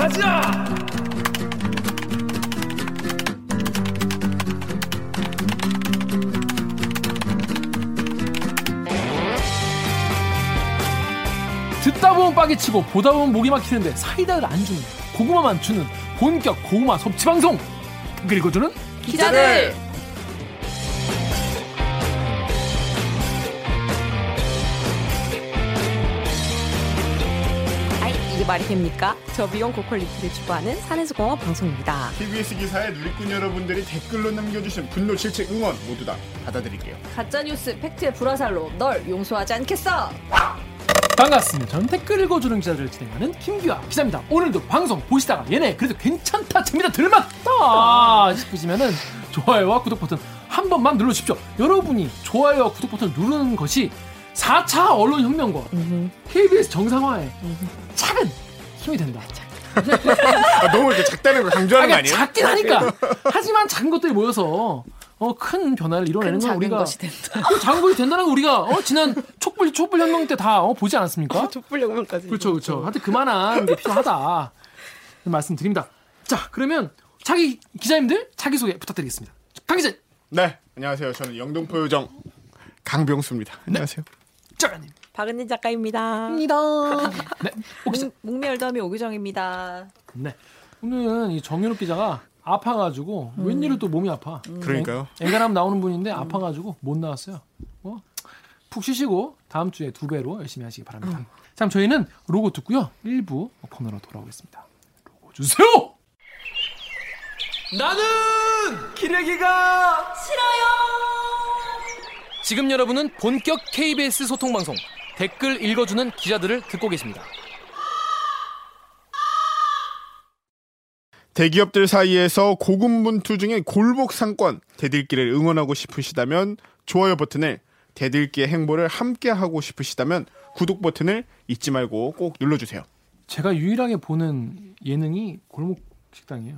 가자! 듣다 보면 빠개치고 보다 보면 목이 막히는데 사이다를 안 주는 고구마만 주는 본격 고구마 섭취 방송 그리고 주는 기자들 말이 됩니까? 저비용 고quality를 추구하는 가내수공업 방송입니다. KBS 기사에 누리꾼 여러분들이 댓글로 남겨주신 분노, 질책, 응원 모두 다 받아드릴게요. 가짜뉴스 fact의 불화살로 널 용서하지 않겠어. 반갑습니다. 저는 댓글 읽어주는 기자들을 진행하는 김규아 기자입니다. 오늘도 방송 보시다가 얘네 그래도 괜찮다, 재밌다, 들만다 싶으시면은 좋아요와 구독 버튼 한 번만 눌러주십시오. 여러분이 좋아요와 구독 버튼을 누르는 것이 4차 언론혁명과 KBS 정상화에 작은 힘이 된다. 아, 너무 이렇게 작다는 걸 강조하는 거 아, 아니에요? 작긴 하니까. 하지만 작은 것들이 모여서 어, 큰 변화를 이뤄내는 큰 건 우리가 것이 된다. 그 작은 것이 된다는 거 우리가 어, 지난 촛불 촛불 혁명 때 다 어, 보지 않았습니까? 촛불 혁명까지. 그렇죠, 그렇죠. 하여튼 그만한 게 필요하다. 말씀드립니다. 자, 그러면 자기 기자님들 자기 소개 부탁드리겠습니다. 강 기자, 네, 안녕하세요. 저는 영동포 요정 강병수입니다. 안녕하세요. 짜가님. 박은진 작가입니다. 입니다. 네, 혹시 묵- 묵미열더미 오규정입니다. 네. 오늘은 이 정윤욱 기자가 아파가지고 웬일로 또 몸이 아파. 그러니까요. 엔간하면 나오는 분인데 아파가지고 못 나왔어요. 뭐, 푹 쉬시고 다음 주에 두 배로 열심히 하시기 바랍니다. 참 저희는 로고 듣고요. 1부 코너로 돌아오겠습니다. 로고 주세요. 나는 기레기가 싫어요. 지금 여러분은 본격 KBS 소통 방송 댓글 읽어주는 기자들을 듣고 계십니다. 대기업들 사이에서 고군분투 중에 골목 상권 대들기를 응원하고 싶으시다면 좋아요 버튼을 대들기의 행보를 함께 하고 싶으시다면 구독 버튼을 잊지 말고 꼭 눌러주세요. 제가 유일하게 보는 예능이 골목 식당이에요.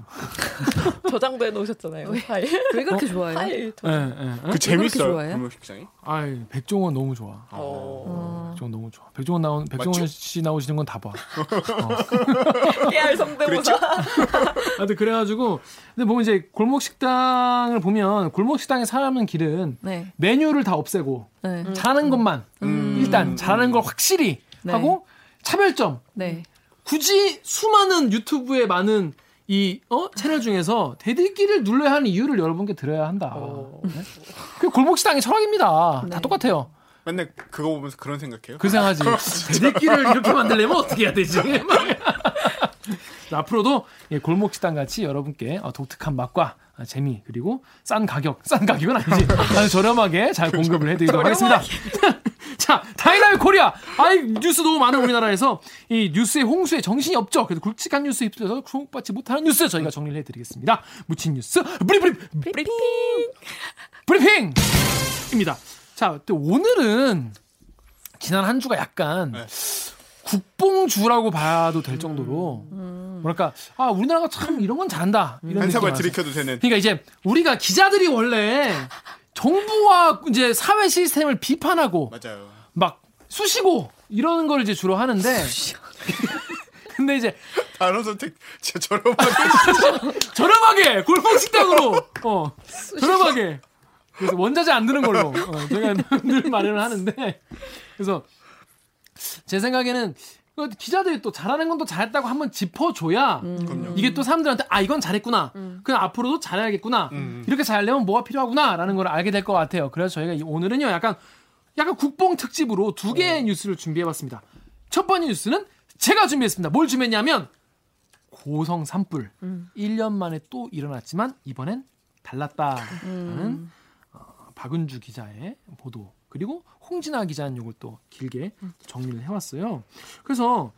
저장도 해놓으셨잖아요. 파일. 왜 그렇게 좋아해요? 파일. 예, 예. 그 재밌어요. 좋아해요? 골목 식당이? 아이, 백종원 너무 좋아. 어. 백종원 너무 좋아. 백종원 나온 백종원 맞죠? 씨 나오시는 건 다 봐. 깨알 성대모사. 하여튼 그래가지고 근데 뭐 이제 골목 식당을 보면 골목 식당에 사람은 길은 네. 메뉴를 다 없애고 네. 잘하는 것만 일단 잘하는 걸 확실히 네. 하고 차별점 네. 굳이 수많은 유튜브에 많은 이 어? 채널 중에서 대들기를 눌러야 하는 이유를 여러분께 들어야 한다. 네? 그 골목 식당의 철학입니다. 다 똑같아요. 맨날 그거 보면서 그런 생각해요. 그 생각하지. 대들기를 이렇게 만들려면 어떻게 해야 되지? 앞으로도 예, 골목 식당 같이 여러분께 어, 독특한 맛과 아, 재미 그리고 싼 가격, 싼 가격은 아니지. 아주 저렴하게 잘 공급을 해드리도록 하겠습니다. 자, dynamic Korea. 아이 뉴스 너무 많은 우리나라에서 이 뉴스의 홍수에 정신이 없죠. 그래서 굵직한 뉴스에 휩쓸려서 주목받지 못하는 뉴스 저희가 정리를 해드리겠습니다. 묻힌 뉴스 브리브리 브리핑. 브리핑입니다. 자, 또 오늘은 지난 한 주가 약간 네. 국뽕주라고 봐도 될 정도로 뭐랄까 아 우리나라가 참 이런 건 잘한다 이런 한 사발 느낌이 들이켜도 되는. 그러니까 이제 우리가 기자들이 원래 정부와 이제 사회 시스템을 비판하고 맞아요. 막 쑤시고 이러는 걸 이제 주로 하는데 근데 이제 단어 선택 진짜 저렴하게. 저렴하게 골목 식당으로. 어 저렴하게. 그래서 원자재 안 드는 걸로. 어, 제가 늘 마련을 하는데. 그래서 제 생각에는 그 기자들이 또 잘하는 건 또 잘했다고 한번 짚어줘야 그럼요. 이게 또 사람들한테 아 이건 잘했구나. 그냥 앞으로도 잘해야겠구나. 음. 이렇게 잘하려면 뭐가 필요하구나라는 걸 알게 될 것 같아요. 그래서 저희가 이- 오늘은요 약간 약간 국뽕 특집으로 두 개의 뉴스를 준비해봤습니다. 첫 번째 뉴스는 제가 준비했습니다. 뭘 준비했냐면 고성 산불. 1년 만에 또 일어났지만 이번엔 달랐다라는 어, 박은주 기자의 보도 그리고 홍진아 기자는 이걸 또 길게 정리를 해왔어요. 그래서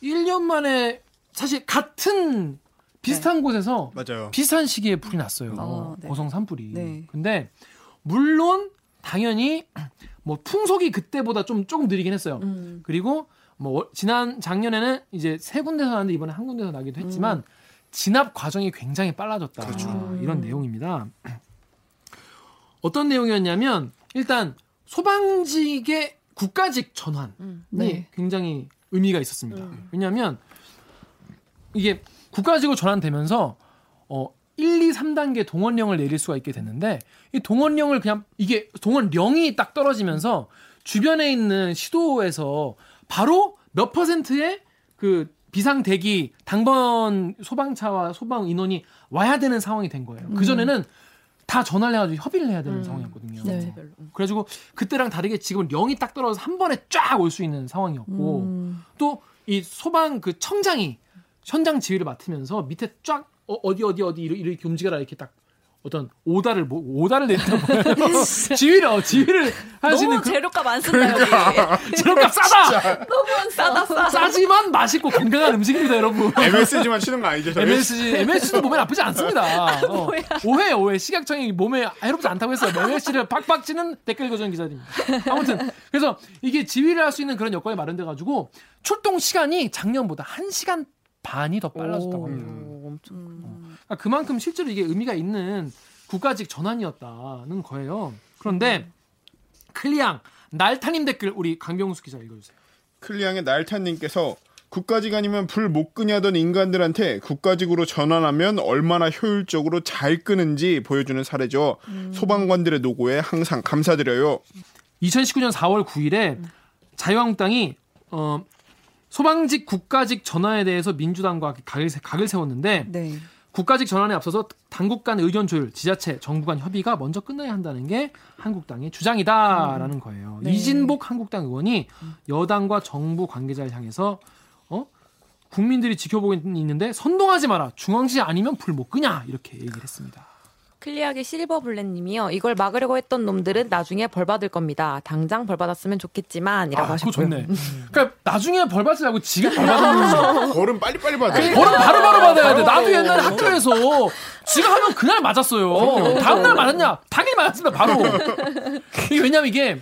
1년 만에 사실 같은 비슷한 곳에서 맞아요. 비슷한 시기에 불이 났어요. 어, 네. 고성 산불이. 네. 근데 물론 당연히 뭐 풍속이 그때보다 좀 조금 느리긴 했어요. 음. 그리고 뭐 월- 지난 작년에는 이제 세 군데서 나는데 이번에 한 군데서 나기도 했지만 진압 과정이 굉장히 빨라졌다. 그렇죠. 이런 내용입니다. 어떤 내용이었냐면 일단 소방직의 국가직 전환이 네. 굉장히 의미가 있었습니다. 왜냐하면 이게 국가직으로 전환되면서 어 1, 2, 3단계 동원령을 내릴 수가 있게 됐는데 이 동원령을 그냥 이게 동원령이 딱 떨어지면서 주변에 있는 시도에서 바로 몇 퍼센트의 그 비상 대기 당번 소방차와 소방 인원이 와야 되는 상황이 된 거예요. 그 전에는 다 전화를 해가지고 협의를 해야 되는 상황이었거든요. 네. 그래가지고 그때랑 다르게 지금은 령이 딱 떨어져서 한 번에 쫙 올 수 있는 상황이었고 음. 또이 소방 그 청장이 현장 지휘를 맡으면서 밑에 쫙 어, 어디 어디 어디 이렇게 움직여라 이렇게 딱 어떤 오다를 뭐 오다를 내린다 뭐 지휘를 어, 지휘를 하시는 너무 그 재료값 안 쓴다 여기. 재료값 싸다 너무 싸다 싸. 싸지만 맛있고 건강한 음식입니다 여러분 MSG만 치는 거 아니죠? 저희? MSG, MSG도 몸에 나쁘지 않습니다. 어. 오해, 오해. 식약청이 몸에 해롭지 않다고 했어요. MSG를 팍팍 치는 댓글 읽어주는 기자입니다. 아무튼, 그래서 이게 지휘를 할 수 있는 그런 여건이 마련돼 가지고 출동 시간이 작년보다 1 시간 반이 더 빨라졌다고 합니다. 오, 엄청. 그러니까 그만큼 실제로 이게 의미가 있는 국가직 전환이었다는 거예요. 그런데 클리앙, 날타님 댓글 우리 강병수 기자 읽어주세요. 클리앙의 날타님께서 국가직 아니면 불 못 끄냐 하던 인간들한테 국가직으로 전환하면 얼마나 효율적으로 잘 끄는지 보여주는 사례죠. 소방관들의 노고에 항상 감사드려요. 2019년 4월 9일에 자유한국당이 어, 소방직 국가직 전환에 대해서 민주당과 각을, 세- 각을 세웠는데 네. 국가직 전환에 앞서서 당국 간 의견 조율, 지자체, 정부 간 협의가 먼저 끝나야 한다는 게 한국당의 주장이다라는 거예요. 네. 이진복 한국당 의원이 여당과 정부 관계자를 향해서 어? 국민들이 지켜보고 있는데 선동하지 마라. 중앙시 아니면 불 못 끄냐 이렇게 얘기를 했습니다. 클리어하게 실버블렛님이요. 이걸 막으려고 했던 놈들은 나중에 벌 받을 겁니다. 당장 벌 받았으면 좋겠지만이라고 아, 그거 하셨고요. 좋네. 그러니까 나중에 벌 받지 말고 지금 벌 받는 벌은 빨리빨리 받아요. 벌은 바로 바로 받아야 돼. 나도 옛날에 학교에서 지가 하면 그날 맞았어요. 다음 날 맞았냐? 당일 맞았습니다. 바로. 이게 왜냐면 이게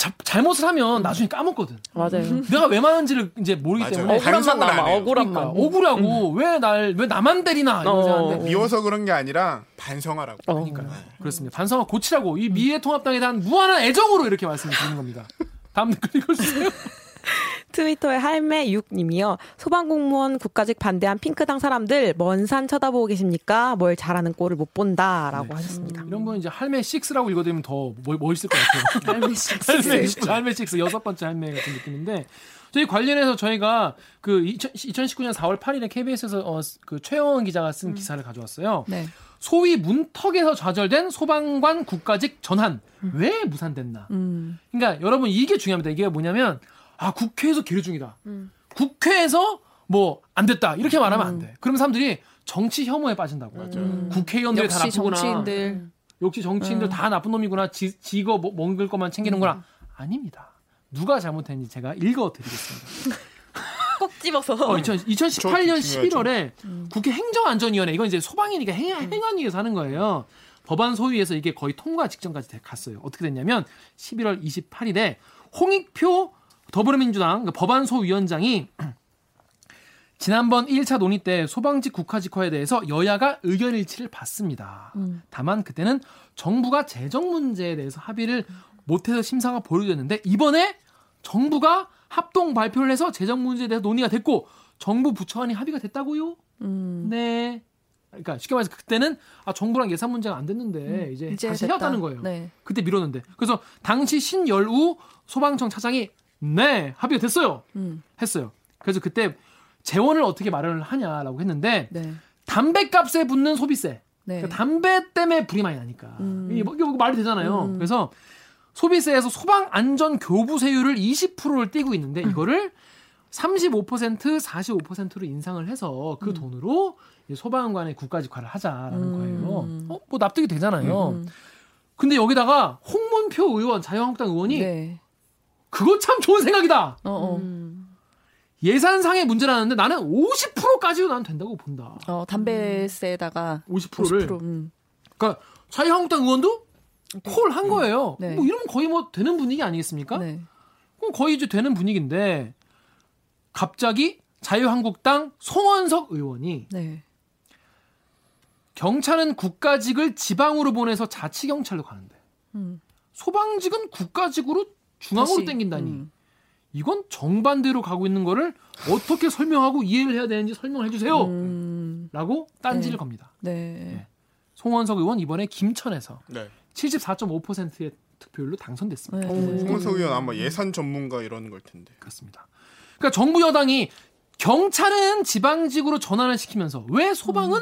자- 잘못을 하면 나중에 까먹거든. 맞아요. 내가 왜 맞은지를 이제 모르기 맞아요. 때문에 억울한 억울함만 반성은 안 남아. 그러니까 억울하고 왜날 왜 나만 때리나 이런 어. 미워서 그런 게 아니라 반성하라고. 그러니까요. 그렇습니다. 반성하 고치라고 이 미래통합당에 대한 무한한 애정으로 이렇게 말씀을 드리는 겁니다. 다음 댓글 읽어주세요. 트위터에 할매육님이요. 소방공무원 국가직 반대한 핑크당 사람들 먼 산 쳐다보고 계십니까? 뭘 잘하는 꼴을 못 본다라고 네. 하셨습니다. 이런 건 이제 할매 6라고 읽어드리면 더 멋- 멋있을 것 같아요. 할매 할매 6, 할매 6, 여섯 번째 할매 같은 느낌인데 저희 관련해서 저희가 그 2000, 2019년 4월 8일에 KBS에서 어, 그 최영원 기자가 쓴 기사를 가져왔어요. 네. 소위 문턱에서 좌절된 소방관 국가직 전환 왜 무산됐나? 음. 그러니까 여러분 이게 중요합니다. 이게 뭐냐면 아 국회에서 계류 중이다. 국회에서 뭐 안 됐다 이렇게 말하면 안 돼. 그러면 사람들이 정치 혐오에 빠진다고. 국회의원들이 다 역시 나쁘구나. 정치인들. 역시 정치인들 다 나쁜 놈이구나. 지, 지거 뭐- 먹을 것만 챙기는구나. 아닙니다. 누가 잘못했는지 제가 읽어드리겠습니다. 꼭 집어서. 어, 2000, 2018년 저 중요하죠. 11월에 국회 행정안전위원회 이건 이제 소방이니까 행, 행안위에서 하는 거예요. 법안 소위에서 이게 거의 통과 직전까지 돼- 갔어요. 어떻게 됐냐면 11월 28일에 홍익표 더불어민주당 그 법안 소위원장이 지난번 1차 논의 때 소방직 국가직화에 대해서 여야가 의견 일치를 봤습니다. 다만 그때는 정부가 재정 문제에 대해서 합의를 못해서 심사가 보류됐는데 이번에 정부가 합동 발표를 해서 재정 문제에 대해서 논의가 됐고 정부 부처간이 합의가 됐다고요? 음. 네. 그러니까 쉽게 말해서 그때는 아 정부랑 예산 문제가 안 됐는데 이제, 다시 됐다. 해왔다는 거예요. 네. 그때 미뤘는데 그래서 당시 신열우 소방청 차장이 네 합의가 됐어요. 음. 했어요. 그래서 그때 재원을 어떻게 마련을 하냐라고 했는데 네. 담배 값에 붙는 소비세. 네. 그러니까 담배 때문에 불이 많이 나니까 음. 이게 뭐, 이게 뭐 말이 되잖아요. 그래서 소비세에서 소방 안전 교부세율을 20%를 띄고 있는데 이거를 35% 45%로 인상을 해서 그 돈으로 이 소방관의 국가직화를 하자라는 거예요. 어, 뭐 납득이 되잖아요. 음. 근데 여기다가 홍문표 의원 자유한국당 의원이 네. 그거 참 좋은 생각이다. 어, 어. 음. 예산상의 문제라는데 나는 50%까지도 난 된다고 본다. 어, 담배세에다가 50%를. 50%. 음. 그러니까 자유한국당 의원도 콜 한 거예요. 네. 뭐 이러면 거의 뭐 되는 분위기 아니겠습니까? 네. 그럼 거의 이제 되는 분위기인데 갑자기 자유한국당 송원석 의원이 네. 경찰은 국가직을 지방으로 보내서 자치경찰로 가는데 음. 소방직은 국가직으로 중앙으로 다시, 땡긴다니 음. 이건 정반대로 가고 있는 거를 어떻게 설명하고 이해를 해야 되는지 설명해 주세요. 음, 라고 딴지를 네. 겁니다. 네. 송원석 의원 이번에 김천에서 네. 74.5%의 득표율로 당선됐습니다. 네. 송은석 의원 아마 예산 전문가 이러는 걸 텐데. 그렇습니다. 그러니까 정부 여당이 경찰은 지방직으로 전환을 시키면서 왜 소방은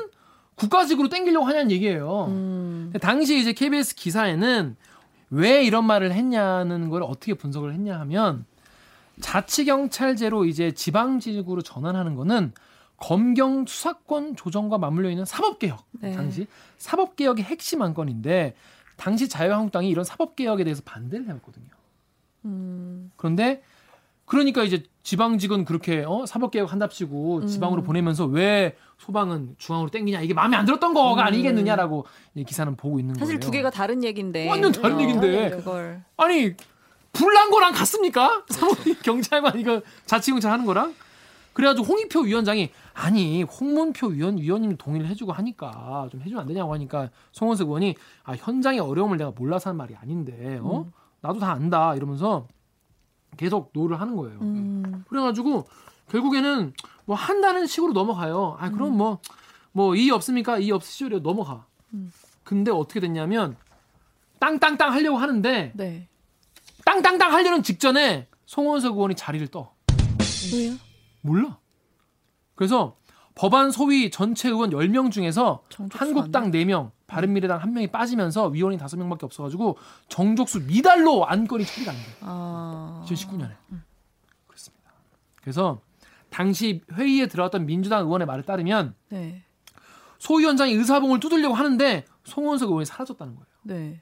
국가직으로 땡기려고 하냐는 얘기예요. 음, 당시 이제 KBS 기사에는 왜 이런 말을 했냐는 걸 어떻게 분석을 했냐 하면 자치경찰제로 이제 지방직으로 전환하는 거는 검경 수사권 조정과 맞물려 있는 사법개혁 네. 당시 사법개혁의 핵심 안건인데 당시 자유한국당이 이런 사법개혁에 대해서 반대를 해왔거든요. 음, 그런데 그러니까 이제 지방직은 그렇게 어, 사법개혁 한답시고 지방으로 보내면서 왜 소방은 중앙으로 땡기냐 이게 마음에 안 들었던 거가 아니겠느냐라고 이 기사는 보고 있는 사실 거예요. 두 개가 다른 얘기인데. 완전 다른 얘기인데. 그걸. 아니 불난 거랑 같습니까? 사법 경찰관 이거 자치경찰 하는 거랑 그래가지고 홍익표 위원장이 아니 홍문표 위원 위원님 동의를 해주고 하니까 좀 해주면 안 되냐고 하니까 송원석 의원이 아 현장의 어려움을 내가 몰라서 하는 말이 아닌데 어 나도 다 안다 이러면서 계속 no를 하는 거예요. 음, 그래가지고 결국에는 뭐 한다는 식으로 넘어가요. 아 그럼 뭐 뭐 이의 없습니까? 이의 없으시오 넘어가. 음. 근데 어떻게 됐냐면 땅땅땅 하려고 하는데 네. 땅땅땅 하려는 직전에 송원석 의원이 자리를 떠. 왜요? 몰라. 그래서 법안 소위 전체 의원 10명 중에서 한국당 안 4명, 바른미래당 1명이 빠지면서 위원이 5명밖에 없어가지고 정족수 미달로 안건이 처리가 안 돼. 아. 2019년에. 그렇습니다. 그래서 당시 회의에 들어왔던 민주당 의원의 말에 따르면 네. 소 위원장이 의사봉을 두들려고 하는데 송원석 의원이 사라졌다는 거예요. 네.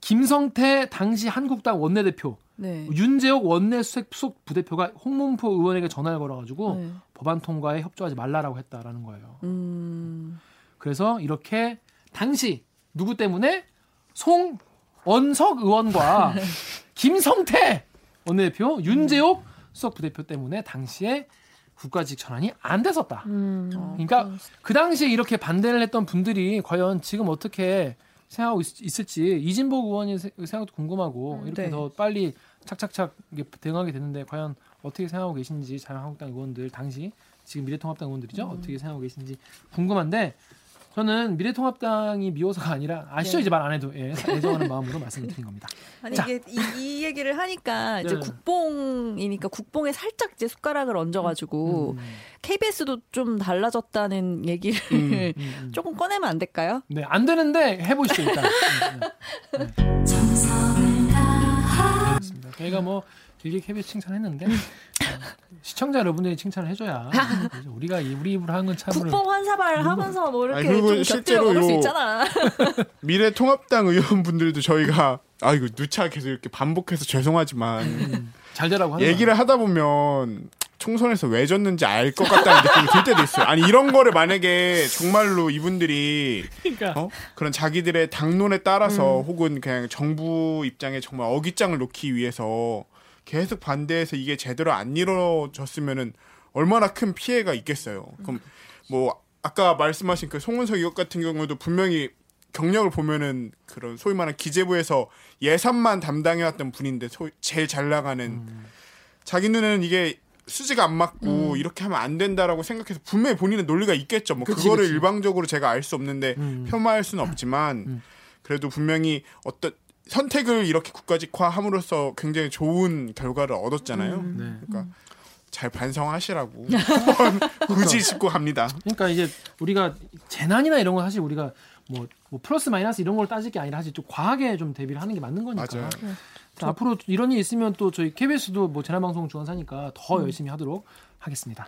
김성태 당시 한국당 원내대표, 네. 윤재옥 원내수석 수석 부대표가 홍문포 의원에게 전화를 걸어가지고 네. 법안 통과에 협조하지 말라라고 했다라는 거예요. 음. 그래서 이렇게 당시 누구 때문에 송원석 의원과 김성태 원내대표, 윤재옥 수석 부대표 때문에 당시에 국가직 전환이 안 됐었다. 음. 어, 그러니까 그 당시에 이렇게 반대를 했던 분들이 과연 지금 어떻게 생각하고 있, 을지 이진복 의원의 세- 생각도 궁금하고 음, 이렇게 네. 더 빨리 착착착 대응하게 됐는데 과연 어떻게 생각하고 계신지 자유한국당 의원들 당시 지금 미래통합당 의원들이죠 음. 어떻게 생각하고 계신지 궁금한데 저는 미래통합당이 미워서가 아니라 아시죠 네. 이제 말 안 해도 예, 애정하는 마음으로 말씀드린 겁니다. 아니 자. 이게 이, 이 얘기를 하니까 이제 네. 국뽕이니까 국뽕에 살짝 이제 숟가락을 얹어가지고 음, KBS도 좀 달라졌다는 얘기를 음, 음. 조금 꺼내면 안 될까요? 네, 안 되는데 해보시죠 일단. 음, 네. 그렇습니다. 저희가 뭐 길게 KBS 칭찬했는데 어, 시청자 여러분들이 칭찬을 해줘야? 우리가 이- 우리 입으로 하는 건 참으로 국뽕 환사발 하면서 뭐 이렇게 아니, 좀 실제로 곁들여 먹을 수 요- 있잖아. 미래통합당 의원분들도 저희가 아 이거 누차 계속 이렇게 반복해서 죄송하지만 음, 잘 되라고 하는 얘기를 하다 보면 총선에서 왜 졌는지 알 것 같다는 느낌이 들 때도 있어요. 아니 이런 거를 만약에 정말로 이분들이 그러니까 어? 그런 자기들의 당론에 따라서 혹은 그냥 정부 입장에 정말 어깃장을 놓기 위해서 계속 반대해서 이게 제대로 안 이루어졌으면은 얼마나 큰 피해가 있겠어요. 그럼 뭐 아까 말씀하신 그 송은석 의원 같은 경우도 분명히 경력을 보면은 그런 소위 말하는 기재부에서 예산만 담당해왔던 분인데 소, 제일 잘 나가는 자기 눈에는 이게 수지가 안 맞고 이렇게 하면 안 된다라고 생각해서 분명히 본인의 논리가 있겠죠. 뭐 그치, 그거를 그치. 일방적으로 제가 알 수 없는데 음. 폄하할 수는 없지만 그래도 분명히 어떤 선택을 이렇게 국가직화함으로써 굉장히 좋은 결과를 얻었잖아요. 네. 그러니까 잘 반성하시라고 한번 굳이 짚고 갑니다. 그러니까 이제 우리가 재난이나 이런 거 사실 우리가 뭐, 뭐 플러스 마이너스 이런 걸 따질 게 아니라 사실 좀 과하게 좀 대비를 하는 게 맞는 거니까. 맞아요. 자, 앞으로 이런 일 있으면 또 저희 KBS도 뭐 재난방송 중원사니까 더 열심히 하도록 하겠습니다.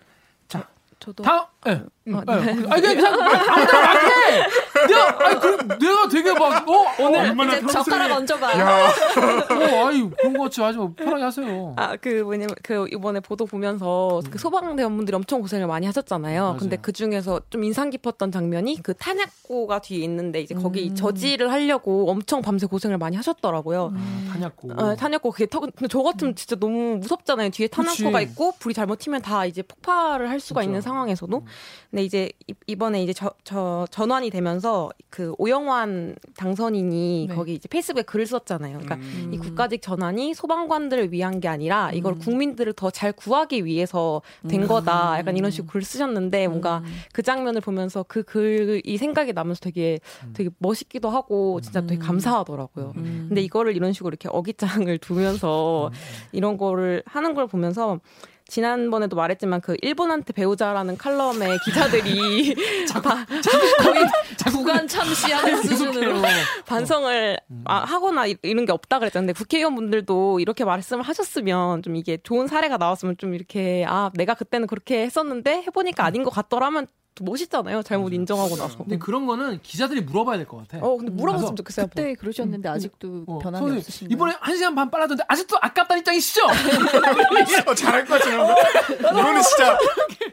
자, 저도 다음, 예. 음, 어, 예. 네. 아니, 그냥, 아무나 말해! 내가, 아니, 그, 내가 되게 막, 어, 오늘, 이제 젓가락 얹어봐. 야, 어, 아이, 그런 거 같이 하지 마. 편하게 하세요. 아, 그, 뭐냐면, 그, 이번에 보도 보면서, 그 소방대원분들이 엄청 고생을 많이 하셨잖아요. 음. 맞아요. 근데 그 중에서 좀 인상 깊었던 장면이 그 탄약고가 뒤에 있는데, 이제 거기 음. 저지를 하려고 엄청 밤새 고생을 많이 하셨더라고요. 탄약고. 어, 탄약고 그게 터, 근데 저 같으면 진짜 너무 무섭잖아요. 뒤에 탄약고가 그치. 있고 불이 잘못 튀면 다 이제 폭발을 할 수가 진짜. 있는 상황에서도. 근데 이제 이- 이번에 이제 저, 저 전환이 되면서 그 오영환 당선인이 네. 거기 이제 페이스북에 글을 썼잖아요. 그러니까 음. 이 국가직 전환이 소방관들을 위한 게 아니라 이걸 국민들을 더 잘 구하기 위해서 된 거다. 약간 이런 식으로 글 쓰셨는데 뭔가 그 장면을 보면서 그 글이 생각이 나면서 되게 되게 멋있기도 하고 진짜 되게 감사하더라고요. 근데 이거를 이런 식으로 이렇게 어깃장을 두면서 이런 거를 하는 걸 보면서 지난번에도 말했지만 그 일본한테 배우자라는 칼럼의 기자들이 바- 거의 구간 참시하는 수준으로. 반성을 아, 하거나 이- 이런 게 없다 그랬잖아요. 근데 국회의원분들도 이렇게 말씀을 하셨으면 좀 이게 좋은 사례가 나왔으면 좀 이렇게 아 내가 그때는 그렇게 했었는데 해보니까 아닌 것 같더라면 또 멋있잖아요. 잘못 인정하고 나서. 근데 그런 거는 기자들이 물어봐야 될 것 같아. 어 근데 물어봤으면 좋겠어요. 그때 그러셨는데 아직도 어, 변함이 선생님, 없으신가요? 이번에 한 시간 반 빨랐는데 아직도 아깝다는 입장이시죠? 어, 잘할 것 같아요. 이거는 진짜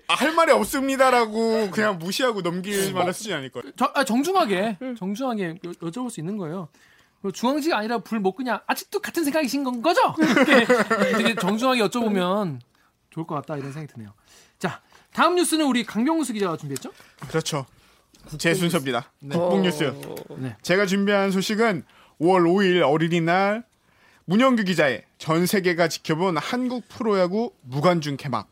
아, 할 말이 없습니다라고 그냥 무시하고 넘길 만한 수준이 아닐 거예요. 저- 아, 정중하게 정중하게 여, 여쭤볼 수 있는 거예요. 그리고 중앙지가 아니라 불 못 그냥 아직도 같은 생각이신 건 거죠? 되게 정중하게 여쭤보면 좋을 것 같다 이런 생각이 드네요. 자 다음 뉴스는 우리 강병수 기자가 준비했죠? 그렇죠. 제 순서입니다. 국뽕 뉴스. 네. 제가 준비한 소식은 5월 5일 어린이날 문영규 기자의 전 세계가 지켜본 한국 프로야구 무관중 개막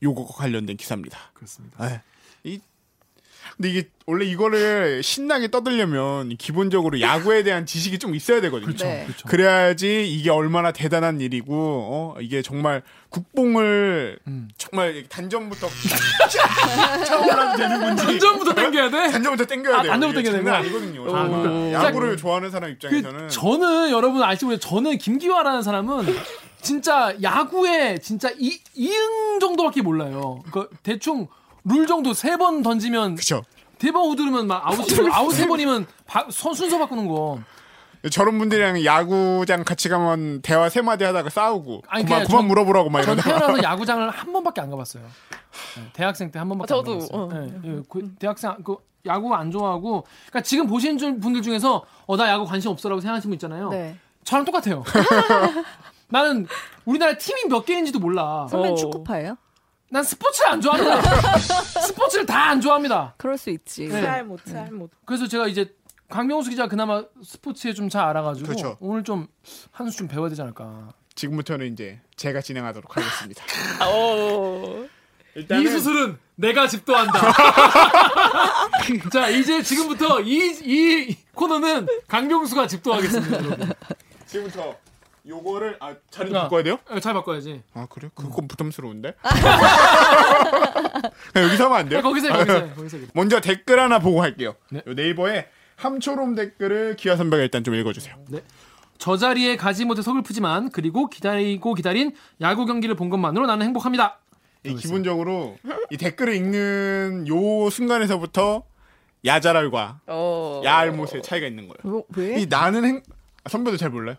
요거 관련된 기사입니다. 그렇습니다. 네. 이 근데 이게 원래 이거를 신나게 떠들려면 기본적으로 야구에 대한 지식이 좀 있어야 되거든요. 그렇죠. 네. 그렇죠. 그래야지 이게 얼마나 대단한 일이고 어 이게 정말 국뽕을 음. 정말 단전부터 차올라도 되는 건지 완전부터 당겨야 돼. 단전부터 땡겨야 아, 돼요. 단전부터 당겨야 되고? 아니거든요. 아, 정말. 그러니까. 야구를 좋아하는 사람 입장에서는 그 저는 여러분 아시고 저는 김기화라는 사람은 진짜 야구에 진짜 이, 이응 정도밖에 몰라요. 그 대충 룰 정도 세 번 던지면 그쵸. 세 번 휘두르면 막 아웃이고 아웃 세 번이면 바- 선- 순서 바꾸는 거. 저런 분들이랑 야구장 같이 가면 대화 세 마디 하다가 싸우고 아니, 그만 그냥 그만 전- 물어보라고 막전 이러다가 태어나서 야구장을 한 번밖에 안 가봤어요. 네, 대학생 때 한 번밖에 저도, 안 가봤어요. 어. 네, 예, 그 대학생 그 야구 안 좋아하고 그러니까 지금 보시는 중- 분들 중에서 어 나 야구 관심 없어라고 생각하시는 분 있잖아요. 네. 저랑 똑같아요. 나는 우리나라 팀이 몇 개인지도 몰라. 선배는 어. 축구파예요? 난 스포츠를 안 좋아합니다. 스포츠를 다 안 좋아합니다. 그럴 수 있지. 네. 잘 못 잘 못. 그래서 제가 이제 강병수 기자 그나마 스포츠에 좀 잘 알아가지고 그렇죠. 오늘 좀 한 수 좀 배워야 되지 않을까. 지금부터는 이제 제가 진행하도록 하겠습니다. 어. 일단은 이 수술은 내가 집도한다. 자 이제 지금부터 이, 이 코너는 강병수가 집도하겠습니다. 여러분. 지금부터 요거를 아 자리 야. 바꿔야 돼요? 어, 잘 바꿔야지. 아 그래요? 그건 부담스러운데. 그냥 여기서 하면 안 돼요? 야, 거기서 해, 거기서 해, 거기서 해. 먼저 댓글 하나 보고 할게요. 네. 요 네이버에 함초롬 댓글을 기아 선배가 일단 좀 읽어주세요. 저 자리에 가지 못해 서글프지만 그리고 기다리고 기다린 야구 경기를 본 것만으로 나는 행복합니다. 이 기본적으로 이 댓글을 읽는 요 순간에서부터 야자랄과 어. 야알못의 차이가 있는 거예요. 뭐, 왜? 이 나는 행 아, 선배도 잘 몰라요.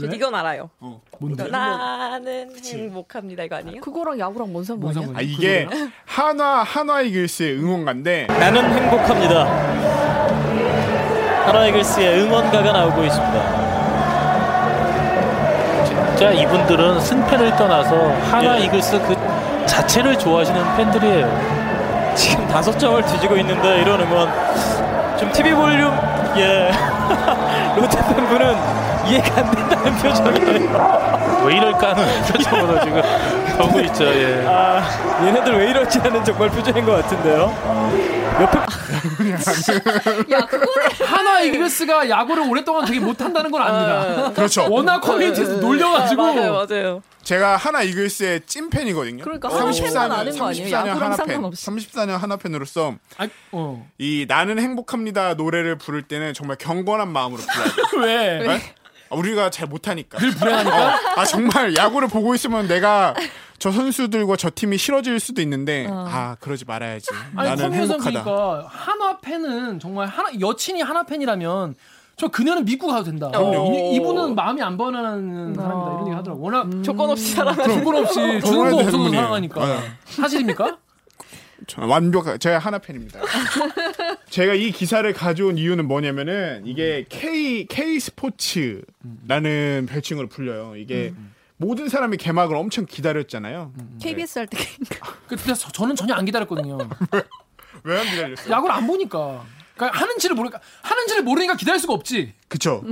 저 이건 알아요. 뭔데? 나는 행복합니다 이거 아니에요? 그거랑 야구랑 뭔 상관이야? 뭔 아? 이게 한화 한화 이글스의 응원가인데 나는 행복합니다. 하나이글스의 응원가가 나오고 있습니다. 진짜 이분들은 승패를 떠나서 하나 예. 이글스 그 자체를 좋아하시는 팬들이에요. 지금 다섯 점을 뒤지고 있는데 이런 응원 좀 TV 볼륨 예 롯데 팬분은 이해가 안 된다는 표정이에요. 왜 이럴까 하는 표정으로 지금 보고 있죠. 예. 아 얘네들 왜 이러지 하는 정말 표정인 것 같은데요. 옆에 야, 그거는 하나 이글스가 야구를 오랫동안 되게 못한다는 건 압니다. 그렇죠. 워낙 커뮤니티에서 놀려가지고 맞아요 맞아요. 제가 하나 이글스의 찐팬이거든요. 그러니까 하나 팬만 아는 거 아니에요? 34년 야구랑 하나 팬. 상관없이. 34년 하나 팬으로서 아, 어. 이 나는 행복합니다 노래를 부를 때는 정말 경건한 마음으로 불러야 돼요. 왜? 아, 우리가 잘 못하니까. 늘 불행하니까. 아 정말 야구를 보고 있으면 내가 저 선수들과 저 팀이 싫어질 수도 있는데 아 그러지 말아야지. 아니 나는 커뮤니에서 행복하다. 보니까 한화 팬은 정말 하나 여친이 한화 팬이라면 저 그녀는 믿고 가도 된다. 그럼요. 이, 이분은 마음이 안 변하는 사람이다 이런 얘기 하더라고. 워낙 조건 없이 사랑하는. 조건 없이 주는 거 없어도 대부분이에요. 사랑하니까. 네. 사실입니까? 완벽한 제가 하나 팬입니다. 제가 이 기사를 가져온 이유는 뭐냐면은 이게 K K 스포츠라는 별칭으로 불려요. 이게 모든 사람이 개막을 엄청 기다렸잖아요. KBS 할 때. 그때 저- 저는 전혀 안 기다렸거든요. 왜 안 기다렸어요? 야구를 안 보니까. 그러니까 하는지를 모르니까 하는지를 모르니까 기다릴 수가 없지. 그쵸.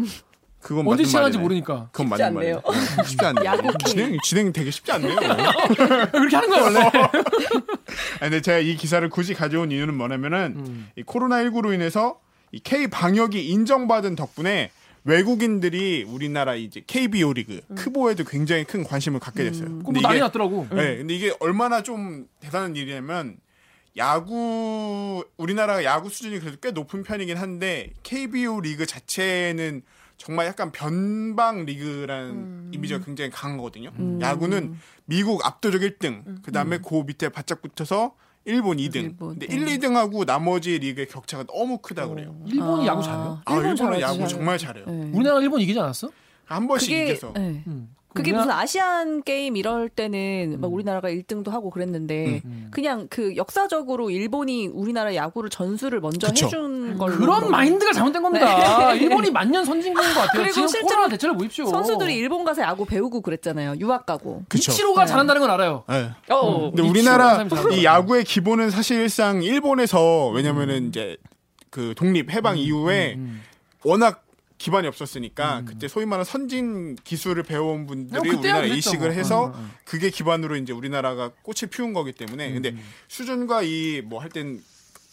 그건 언제 말이네. 모르니까. 그건 쉽지 맞는 말이에요. 않네요. 네, 쉽지 않네요. 진행 진행 되게 쉽지 않네요. 그렇게 하는 거야 원래. 아니, 근데 제가 이 기사를 굳이 가져온 이유는 뭐냐면은 음. 이 코로나 19로 인해서 이 K 방역이 인정받은 덕분에 외국인들이 우리나라 이제 KBO 리그 크보에도 굉장히 큰 관심을 갖게 됐어요. 그거 근데 뭐 난리 이게 났더라고. 네, 근데 이게 얼마나 좀 대단한 일이냐면 야구 우리나라가 야구 수준이 그래도 꽤 높은 편이긴 한데 KBO 리그 자체는 정말 약간 변방 리그라는 이미지가 굉장히 강하거든요. 야구는 미국 압도적 1등, 그 다음에 그 밑에 바짝 붙어서 일본 2등. 일본, 근데 네. 1, 2등하고 나머지 리그의 격차가 너무 크다 그래요. 일본이 아. 야구 잘해요? 아, 일본 잘하지, 야구 잘하지. 정말 잘해요. 네. 우리나라 일본 이기지 않았어? 한 번씩 그게 이겨서. 네. 음. 그게 무슨 아시안 게임 이럴 때는 막 우리나라가 1등도 하고 그랬는데 음. 그냥 그 역사적으로 일본이 우리나라 야구를 전수를 먼저 그쵸. 해준 걸로 그런 마인드가 잘못된 겁니다. 일본이 만년 선진국인 것 같아요. 그리고 지금 실제로 코로나 대처를 보십시오. 선수들이 일본 가서 야구 배우고 그랬잖아요. 유학 가고. 그쵸. 이치로가 네. 잘한다는 건 알아요. 네. 어, 근데 이치로 우리나라. 이 야구의 기본은 사실상 일본에서 왜냐면은 이제 그 독립 해방 이후에 음. 워낙 기반이 없었으니까 그때 소위 말하는 선진 기술을 배워온 분들이 어, 우리나라 이식을 뭐. 해서 어, 어, 어. 그게 기반으로 이제 우리나라가 꽃을 피운 거기 때문에 근데 수준과 이 뭐 할 땐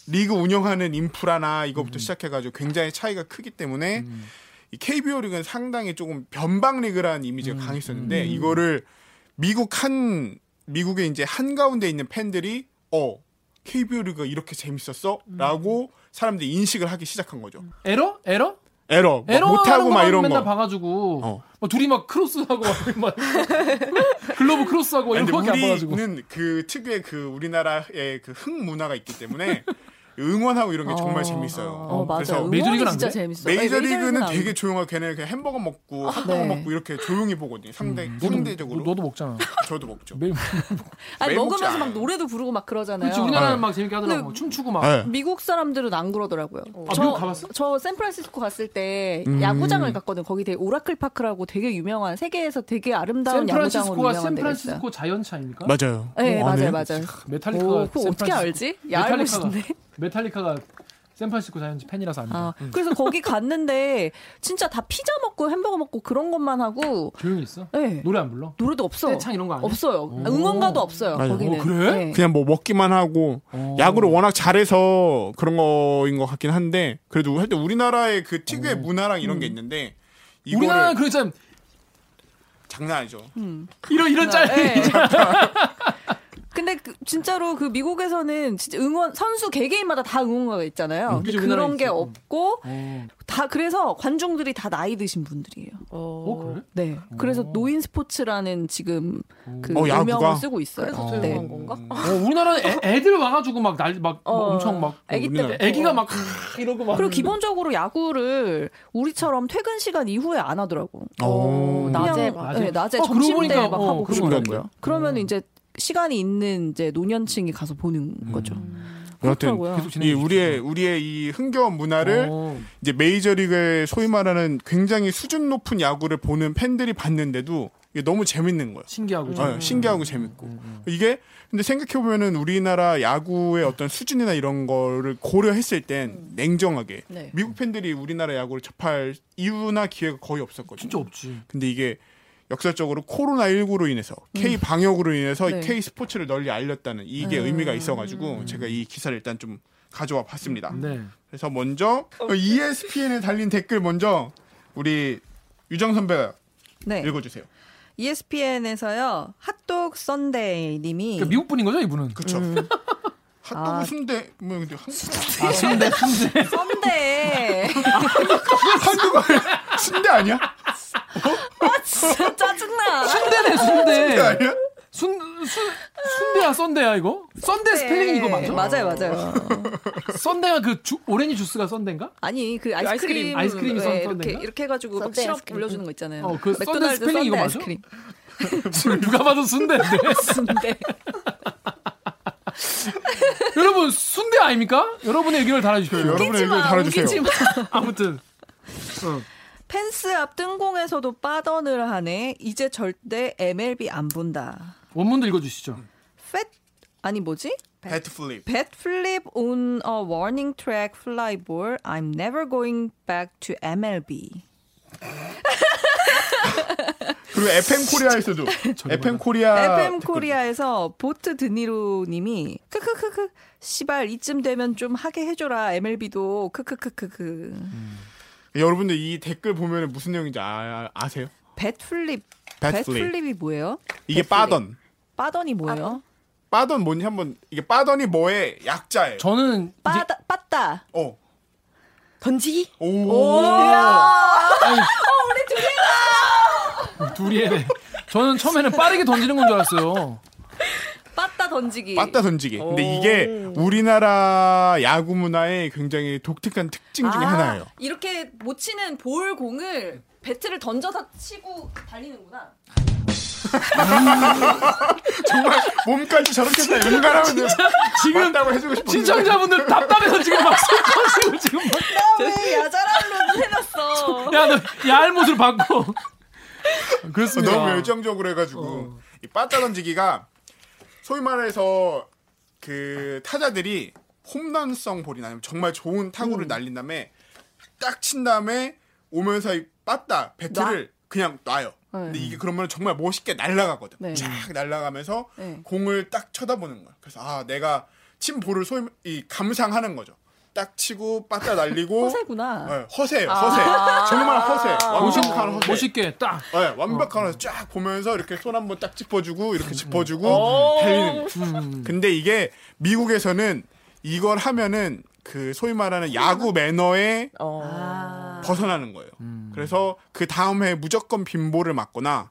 리그 운영하는 인프라나 이거부터 시작해가지고 굉장히 차이가 크기 때문에 이 KBO 리그는 상당히 조금 변방 리그라는 이미지가 강했었는데 이거를 미국 한 미국의 이제 한 가운데 있는 팬들이 어 KBO 리그가 이렇게 재밌었어라고 사람들이 인식을 하기 시작한 거죠. 에러? 에러? 에러, 막 에러 못하고 막 이런 맨날 거. 봐가지고 어. 막 둘이 막 크로스하고 막, 막 글러브 크로스하고 이런 근데 거밖에 안 봐가지고 우리는 그 특유의 그 우리나라의 그 흥 문화가 있기 때문에 응원하고 이런 게 정말 재밌어요. 어, 그래서 맞아요. 메이저리그는 진짜 그래? 재밌어. 네, 메이저리그는 안 되게 조용하고 걔네 그냥 햄버거 먹고 핫도그 네. 먹고 이렇게 조용히 보거든요. 상대 너도, 상대적으로 너, 도 먹잖아. 저도 먹죠. 매일 아니 매일 먹으면서 막. 노래도 부르고 막 그러잖아요. 그렇지 우리나라는 네. 막 재밌게 하더라고 근데 춤추고 막 네. 미국 사람들은 안 그러더라고요. 아, 미국 가봤어? 저 샌프란시스코 갔을 때 음. 야구장을 갔거든. 거기 되게 오라클 파크라고 되게 유명한 세계에서 되게 아름다운 야구장으로 샌프란시스코가 유명한 데가 있어요. 샌프란시스코 아닙니까? 맞아요. 네, 어, 맞아요, 네. 맞아요. 메탈리카가 오, 그거 어떻게 알지? 야, 알고 있었네. 메탈리카가 샌프란시스코 자이언츠 팬이라서 압니다. 아, 그래서 거기 갔는데 진짜 다 피자 먹고 햄버거 먹고 그런 것만 하고 조용히 있어? 네. 노래 안 불러? 노래도 없어. 떼창 이런 거 아니야? 없어요. 오. 응원가도 없어요. 맞아요. 거기는. 어, 그래? 네. 그냥 뭐 먹기만 하고 어. 야구를 워낙 잘해서 그런 거인 것 같긴 한데 그래도 하여튼 우리나라의 그 특유의 문화랑 이런 게 있는데 이거를 우리나라는 그참 장난 아니죠. 이런 이런 짤. 네. 근데 그- 진짜로 그 미국에서는 진짜 응원 선수 개개인마다 다 응원가가 있잖아요. 근데 그죠, 그런 게 있어. 없고 어, 다 그래서 관중들이 다 나이 드신 분들이에요. 어, 그래? 네. 그래서 노인 스포츠라는 지금 그 어? 유명을 쓰고 있어요. 그래서 네. 조용한 건가? 어, 우리나라는 애, 애들 와가지고 막 날, 막, 막 어, 엄청 막. 애기 때부터. 애기가 막 크- 이러고 막. 그리고 기본적으로 야구를 우리처럼 퇴근 시간 이후에 안 하더라고. 어, 낮에 막. 네, 낮에 어, 점심 보니까, 때막 어, 하고 그러더라고요. 그러면 이제 시간이 있는 이제 노년층이 가서 보는 거죠. 여하튼 그렇더라고요. 계속 이 진행해 우리의 우리의 이 흥겨운 문화를 어. 이제 메이저리그의 소위 말하는 굉장히 수준 높은 야구를 보는 팬들이 봤는데도 이게 너무 재밌는 거예요. 신기하고. 어, 신기하고 재밌고 이게 근데 생각해 보면은 우리나라 야구의 어떤 수준이나 이런 거를 고려했을 땐 냉정하게 네. 미국 팬들이 우리나라 야구를 접할 이유나 기회가 거의 없었거든요. 진짜 없지. 근데 이게 역사적으로 코로나 19로 인해서 K 방역으로 인해서 네. K 스포츠를 널리 알렸다는 이게 의미가 있어가지고 제가 이 기사를 일단 좀 가져와 봤습니다. 네. 그래서 먼저 어, ESPN에 달린 댓글 먼저 우리 유정 선배가 네. 읽어주세요. ESPN에서요 핫도그 썬데이 님이 그러니까 미국 분인 거죠, 이분은? 그렇죠. 핫도그 아. 순대 뭐 근데 한, 아, 순대, 순대. sundae 한국어 순대 아니야? 진짜 짜증나. 순대네, 순대 순대. 아니야? 순, 순, 순대야, sundae야, 이거? sundae 스펠링 이거 맞아? 맞아요, 맞아요. sundae가 그 주, 오렌지 주스가 sundae인가? 아니 그 아이스크림, 아이스크림 네, 썬- 이렇게? 이렇게 해가지고 막 sundae 시럽 아이스크림. 올려주는 거 있잖아요. 어, 그 sundae 스펠링 이거 sundae 맞아? 아이스크림. 누가 봐도 순대인데. 순대. 여러분, 순대 아닙니까? 여러분의 의견을 달아주십시오. 여러분의 의견 달아주세요. 아무튼. 펜스 앞 뜬공에서도 빠던을 하네. 이제 절대 MLB 안 본다. 원문도 읽어주시죠. 팻 아니 뭐지? bat flip. Bat flip on a warning track fly ball. I'm never going back to MLB. 그리고 FM 코리아에서도 FM 코리아 FM. 코리아에서 보트 드니로 님이 크크크크 시발 이쯤 되면 좀 하게 해줘라 MLB도 크크크크크 여러분들 이 댓글 보면 무슨 내용인지 아, flip bat bat flip. flip이 뭐예요? 이게 bat flip. 빠던. 빠던이 뭐예요? 빠던 뭔지 한번 이게 빠던이 뭐의 약자예요. 저는 이제 빠다 빠따 어. 던지기? 오. 둘이 해야 돼. 저는 처음에는 빠르게 던지는 건 줄 알았어요. 빠따 던지기 빠따 던지기. 근데 이게 우리나라 야구 문화의 굉장히 독특한 특징 중에 아, 하나예요. 이렇게 못 치는 볼 공을 배트를 던져서 치고 달리는구나. 정말 몸까지 저렇게 다 연관하면. 지금 맞다고 해주고 싶었는데. 시청자분들 답답해서 지금 막 슬퍼지고 지금 막. 왜 야자랄로 해놨어? 야, 너 얄못을 바꿔. 그렇습니다. 너무 열정적으로 해가지고 이 빠따 던지기가 소위 말해서 그 타자들이 홈런성 볼이나 아니면 정말 좋은 타구를 날린 다음에 딱 친 다음에 오면서 이 빠따 배트를 그냥 놔요. 근데 이게 그러면 정말 멋있게 날아가거든. 네. 쫙 날아가면서 네. 공을 딱 쳐다보는 거야. 그래서 아 내가 친 볼을 소위 이 감상하는 거죠. 딱 치고 빠따 날리고 허세구나. 네, 허세예요. 허세. 정말 허세. 완벽한 허세. 멋있게 딱. 네, 완벽한 허세 쫙 보면서 이렇게 손 한번 딱 짚어주고 이렇게 짚어주고 달리는. 거. 근데 이게 미국에서는 이걸 하면은 그 소위 말하는 야구 매너에 아. 벗어나는 거예요. 그래서 그 다음 해 무조건 빈볼을 맞거나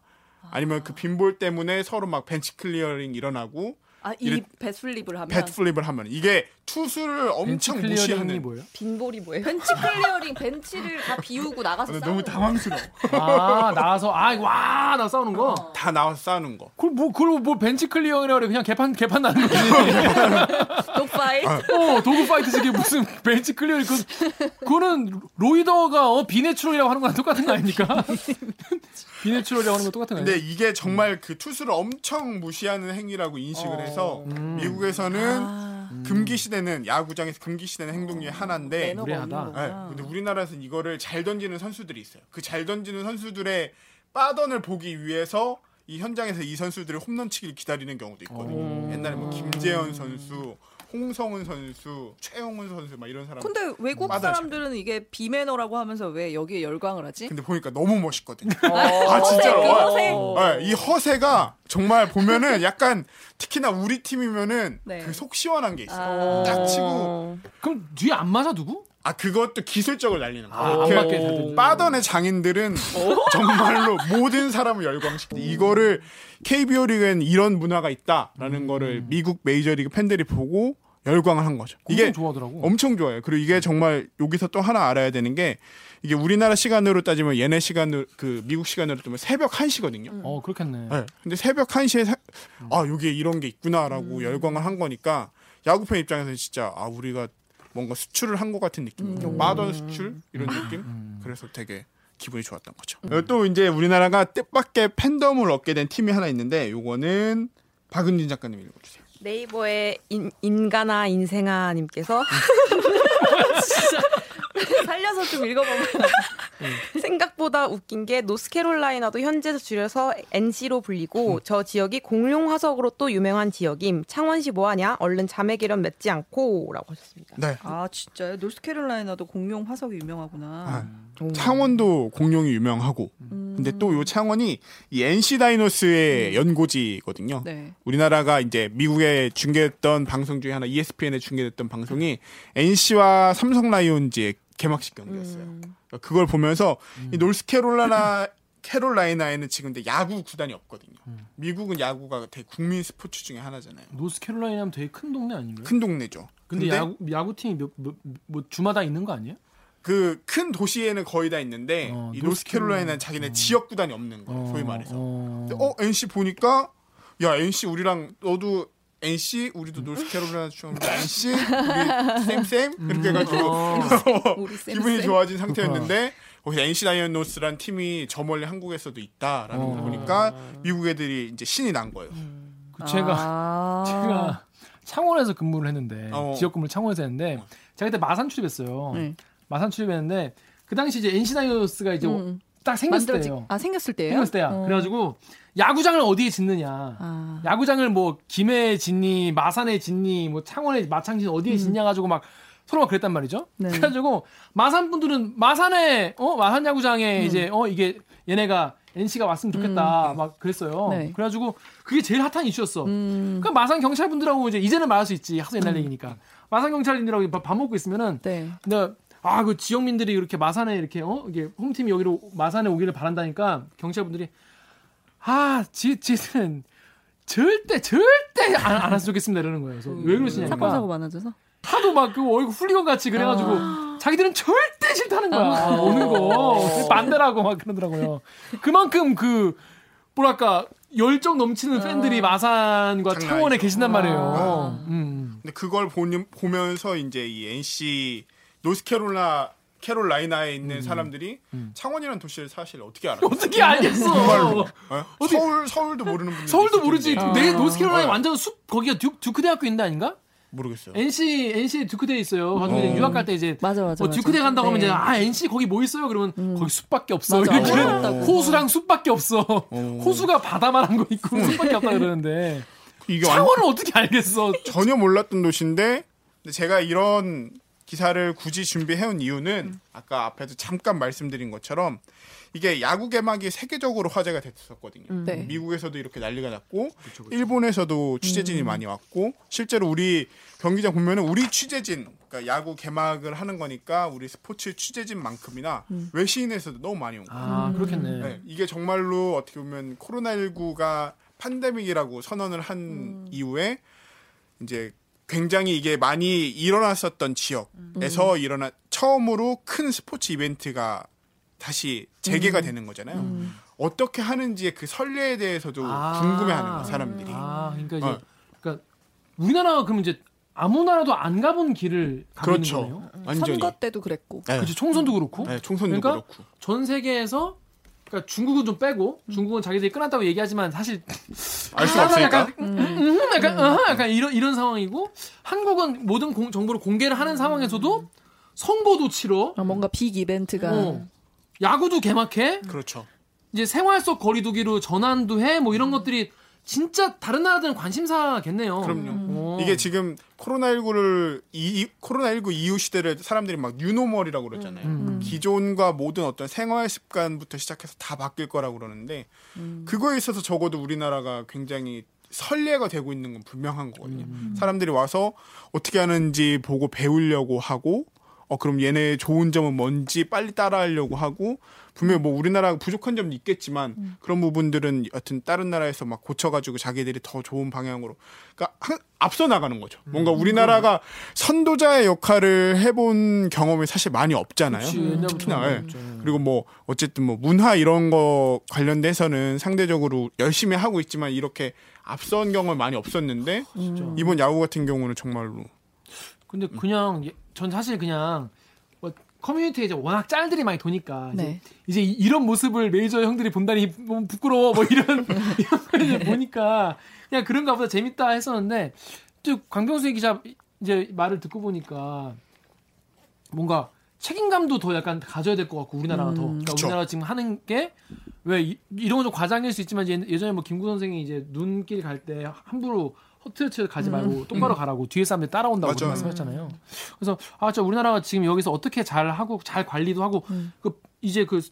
아니면 그 빈볼 때문에 서로 막 벤치 클리어링 일어나고 아, 이 bat flip을 하면 bat flip을 하면 이게 투수를 엄청 무시하는 뭐예요? 빈볼이 뭐예요? 벤치 클리어링 벤치를 다 비우고 나가서 아, 싸우는 너무 당황스러워. 아, 나와서, 아, 와, 나 싸우는 거. 다 나와서 싸우는 거. 그걸 뭐, 그걸 뭐 벤치 클리어라 그래. 그냥 개판, 개판 나는 거지. dogfight 어, dogfight 이게 무슨 벤치 클리어, 그, 그거는 roider가 어, 비natural이라고 하는 거랑 똑같은 거 아닙니까? 비natural이라고 하는 거 똑같은 거 근데? 이게 정말 그 투수를 엄청 무시하는 행위라고 인식을 해서 미국에서는 금기 시대는 야구장에서 금기 시대는 행동 중에 하나인데 매너가 없는 무례하다. 네, 거구나. 근데 우리나라에서는 이거를 잘 던지는 선수들이 있어요. 그 잘 던지는 선수들의 빠던을 보기 위해서 이 현장에서 이 선수들이 홈런 치기를 기다리는 경우도 있거든요. 옛날에 뭐 김재현 선수, 홍성훈 선수, 최영훈 선수 막 이런 사람. 근데 외국 빠다시. 사람들은 이게 비매너라고 하면서 왜 여기에 열광을 하지? 근데 보니까 너무 멋있거든요. 아, 아 진짜로. 그 허세. 네, 이 허세가 정말 보면은 약간 특히나 우리 팀이면은 네. 그 속 시원한 게 있어 요. 아. 딱 치고 그럼 뒤에 안 맞아, 누구? 아 그것도 기술적으로 날리는 아, 맞게 잘 던지는 빠던의 장인들은 정말로 모든 사람을 열광시키는 이거를 KBO 리그엔 이런 문화가 있다라는 거를 미국 메이저리그 팬들이 보고 열광을 한 거죠. 이게 좋아하더라고. 엄청 좋아요. 그리고 이게 정말 여기서 또 하나 알아야 되는 게 이게 우리나라 시간으로 따지면 얘네 시간으로 그 미국 시간으로 따지면 새벽 1시거든요. 어, 그렇겠네. 네. 근데 새벽 1시에 사- 아, 여기에 이런 게 있구나라고 열광을 한 거니까 야구팬 입장에서는 진짜 아, 우리가 뭔가 수출을 한 것 같은 느낌. 빠던 수출 이런 느낌. 그래서 되게 기분이 좋았던 거죠. 어, 또 이제 우리나라가 뜻밖의 팬덤을 얻게 된 팀이 하나 있는데 요거는 박은진 작가님 읽어 주세요. 네이버의 인, 인가나 인생아님께서 살려서 좀 읽어보면 생각보다 웃긴 게 노스캐롤라이나도 현재에서 줄여서 NC로 불리고 저 지역이 공룡 화석으로 또 유명한 지역임. 창원시 뭐하냐? 얼른 자매 결연 맺지 않고라고 하셨습니다. 네. 아 진짜요? 노스캐롤라이나도 공룡 화석이 유명하구나. 아, 창원도 공룡이 유명하고 근데 또 요 창원이 이 NC 다이노스의 연고지거든요. 네. 우리나라가 이제 미국에 중계했던 방송 중에 하나 ESPN에 중계됐던 방송이 NC와 삼성 라이온즈의 개막식 경기였어요. 그러니까 그걸 보면서 이 노스캐롤라이나 캐롤라이나에는 지금 근데 야구 구단이 없거든요. 미국은 야구가 되게 국민 스포츠 중에 하나잖아요. 노스캐롤라이나면 되게 큰 동네 아닌가요? 큰 동네죠. 근데, 야구, 야구팀이 몇, 몇, 뭐 주마다 있는 거 아니에요? 그 큰 도시에는 거의 다 있는데 어, 이 노스캐롤라이나는 자기네 지역 구단이 없는 거예요. 소위 말해서. 어, 근데 어 NC 보니까 야 NC 우리랑 너도 NC 우리도 노스 캐롤라이나 중 NC 우리 쌤쌤 이렇게 해가지고 어. 기분이 쌤. 좋아진 상태였는데 거기서 NC 다이노스란 팀이 저 멀리 한국에서도 있다라는 어. 거 보니까 미국 애들이 이제 신이 난 거예요. 그 제가 아. 제가 창원에서 근무를 했는데 어. 지역 근무를 창원에서 했는데 제가 그때 마산 출입했어요. 네. 마산 출입했는데 그 당시 이제 NC 다이노스가 이제 음. 딱 생겼을 만들어지- 때예요. 아 생겼을 때예요? 생겼을 때야. 어. 그래가지고 야구장을 어디에 짓느냐. 아. 야구장을 뭐 김해에 짓니, 마산에 짓니, 뭐 창원에 마창진 어디에 짓냐 가지고 막 서로 막 그랬단 말이죠. 네. 그래가지고 마산 분들은 마산에 어 마산 야구장에 음. 이제 어 이게 얘네가 NC가 왔으면 좋겠다 막 그랬어요. 네. 그래가지고 그게 제일 핫한 이슈였어. 음. 그 마산 경찰 분들하고 이제 이제는 말할 수 있지. 하도 옛날 얘기니까. 마산 경찰님들하고 밥, 밥 먹고 있으면은 네. 근데 아그 지역민들이 이렇게 마산에 이렇게 어 이게 홈팀이 여기로 마산에 오기를 바란다니까 경찰분들이 아 지, 지는 절대 절대 안, 안 했으면 좋겠습니다 이러는 거예요. 그래서 왜 그러시냐니까 사건 사고 많아져서. 하도 막 그 얼굴 훌리건 같이 그래가지고 아. 자기들은 절대 싫다는 거야 오는 거 반대라고 막 그러더라고요. 그만큼 그 뭐랄까 열정 넘치는 팬들이 마산과 장난 창원에 아니죠. 계신단 말이에요. 아. 음. 근데 그걸 보는, 보면서 이제 이 NC 노스캐롤라 캐롤라이나에 있는 사람들이 창원이라는 도시를 사실 어떻게 알아요? 어떻게 알겠어? 어? 서울 서울도 모르는 분들 서울도 모르지. 내 노스캐롤라이나 어. 완전 숲 거기가 듀, 듀크 대학교 있는 데 아닌가? 모르겠어요. NC NC 듀크대 있어요. 가지고 어. 이제 유학 갈 때 이제 맞아 맞아. 뭐 맞아. 듀크대 간다고 하면 네. 이제 아 NC 거기 뭐 있어요? 그러면 거기 숲밖에 없어. 맞아. 이렇게 어렵다고. 호수랑 숲밖에 없어. 호수가 바다만 한 거 있고 숲밖에 없다 그러는데 이게 완, 창원을 어떻게 알겠어? 전혀 몰랐던 도시인데 근데 제가 이런 기사를 굳이 준비해온 이유는 아까 앞에서 잠깐 말씀드린 것처럼 이게 야구 개막이 세계적으로 화제가 됐었거든요. 네. 미국에서도 이렇게 난리가 났고 일본에서도 취재진이 많이 왔고 실제로 우리 경기장 보면은 우리 취재진 그러니까 야구 개막을 하는 거니까 우리 스포츠 취재진만큼이나 외신에서도 너무 많이 온 거예요. 아 그렇겠네. 네, 이게 정말로 어떻게 보면 코로나19가 팬데믹이라고 선언을 한 이후에 이제 굉장히 이게 많이 일어났었던 지역에서 일어난 처음으로 큰 스포츠 이벤트가 다시 재개가 되는 거잖아요. 어떻게 하는지의 그 선례에 대해서도 아. 궁금해하는 거예요, 사람들이. 아 그러니까 이제 어. 그러니까 우리나라가 그럼 이제 아무 나라도 안 가본 길을 가고 있는 그렇죠. 거네요. 완전히. 선거 때도 그랬고. 네. 그렇지 총선도 그렇고. 네, 총선도 그러니까 그렇고. 전 세계에서 그러니까 중국은 좀 빼고 중국은 자기들이 끝났다고 얘기하지만 사실 알 수가 없으니까. 약간 음, 음, 약간 어허, 약간 이런 이런 상황이고 한국은 모든 공- 정보를 공개를 하는 상황에서도 선거도 치러 아, 뭔가 빅 이벤트가. 어, 야구도 개막해? 그렇죠. 이제 생활 속 거리두기로 전환도 해? 뭐 이런 것들이 진짜 다른 나라들은 관심사겠네요. 그럼요. 어. 이게 지금 코로나19를 이 코로나19 이후 시대를 사람들이 막 뉴노멀이라고 그러잖아요. 음. 기존과 모든 어떤 생활 습관부터 시작해서 다 바뀔 거라고 그러는데 그거에 있어서 적어도 우리나라가 굉장히 선례가 되고 있는 건 분명한 거거든요. 음. 사람들이 와서 어떻게 하는지 보고 배우려고 하고 어 그럼 얘네 좋은 점은 뭔지 빨리 따라하려고 하고 분명히 뭐 우리나라가 부족한 점도 있겠지만 그런 부분들은 여튼 다른 나라에서 막 고쳐가지고 자기들이 더 좋은 방향으로 그러니까 한- 앞서 나가는 거죠. 뭔가 우리나라가 선도자의 역할을 해본 경험이 사실 많이 없잖아요. 옛날부터 특히나 예. 그리고 뭐 어쨌든 뭐 문화 이런 거 관련돼서는 상대적으로 열심히 하고 있지만 이렇게 앞선 경험이 많이 없었는데 이번 야구 같은 경우는 정말로 근데 그냥 예- 전 사실 그냥 뭐 커뮤니티에 이제 워낙 짤들이 많이 도니까 이제, 네. 이제 이- 이런 모습을 메이저 형들이 본다니 부끄러워 뭐 이런 이런 걸 보니까 그냥 그런가 보다 재밌다 했었는데 또 강병수 기자 이제 말을 듣고 보니까 뭔가 책임감도 더 약간 가져야 될 것 같고 우리나라가 더 그러니까. 우리나라 지금 하는 게 왜 이런 건 좀 과장일 수 있지만 예- 예전에 뭐 김구 선생이 이제 눈길 갈 때 함부로 허트치 가지 말고 똑바로 가라고 뒤에 사람들 이 따라온다고 맞아요. 말씀하셨잖아요. 그래서 아, 저 우리나라가 지금 여기서 어떻게 잘 하고 잘 관리도 하고 그 이제 그 스-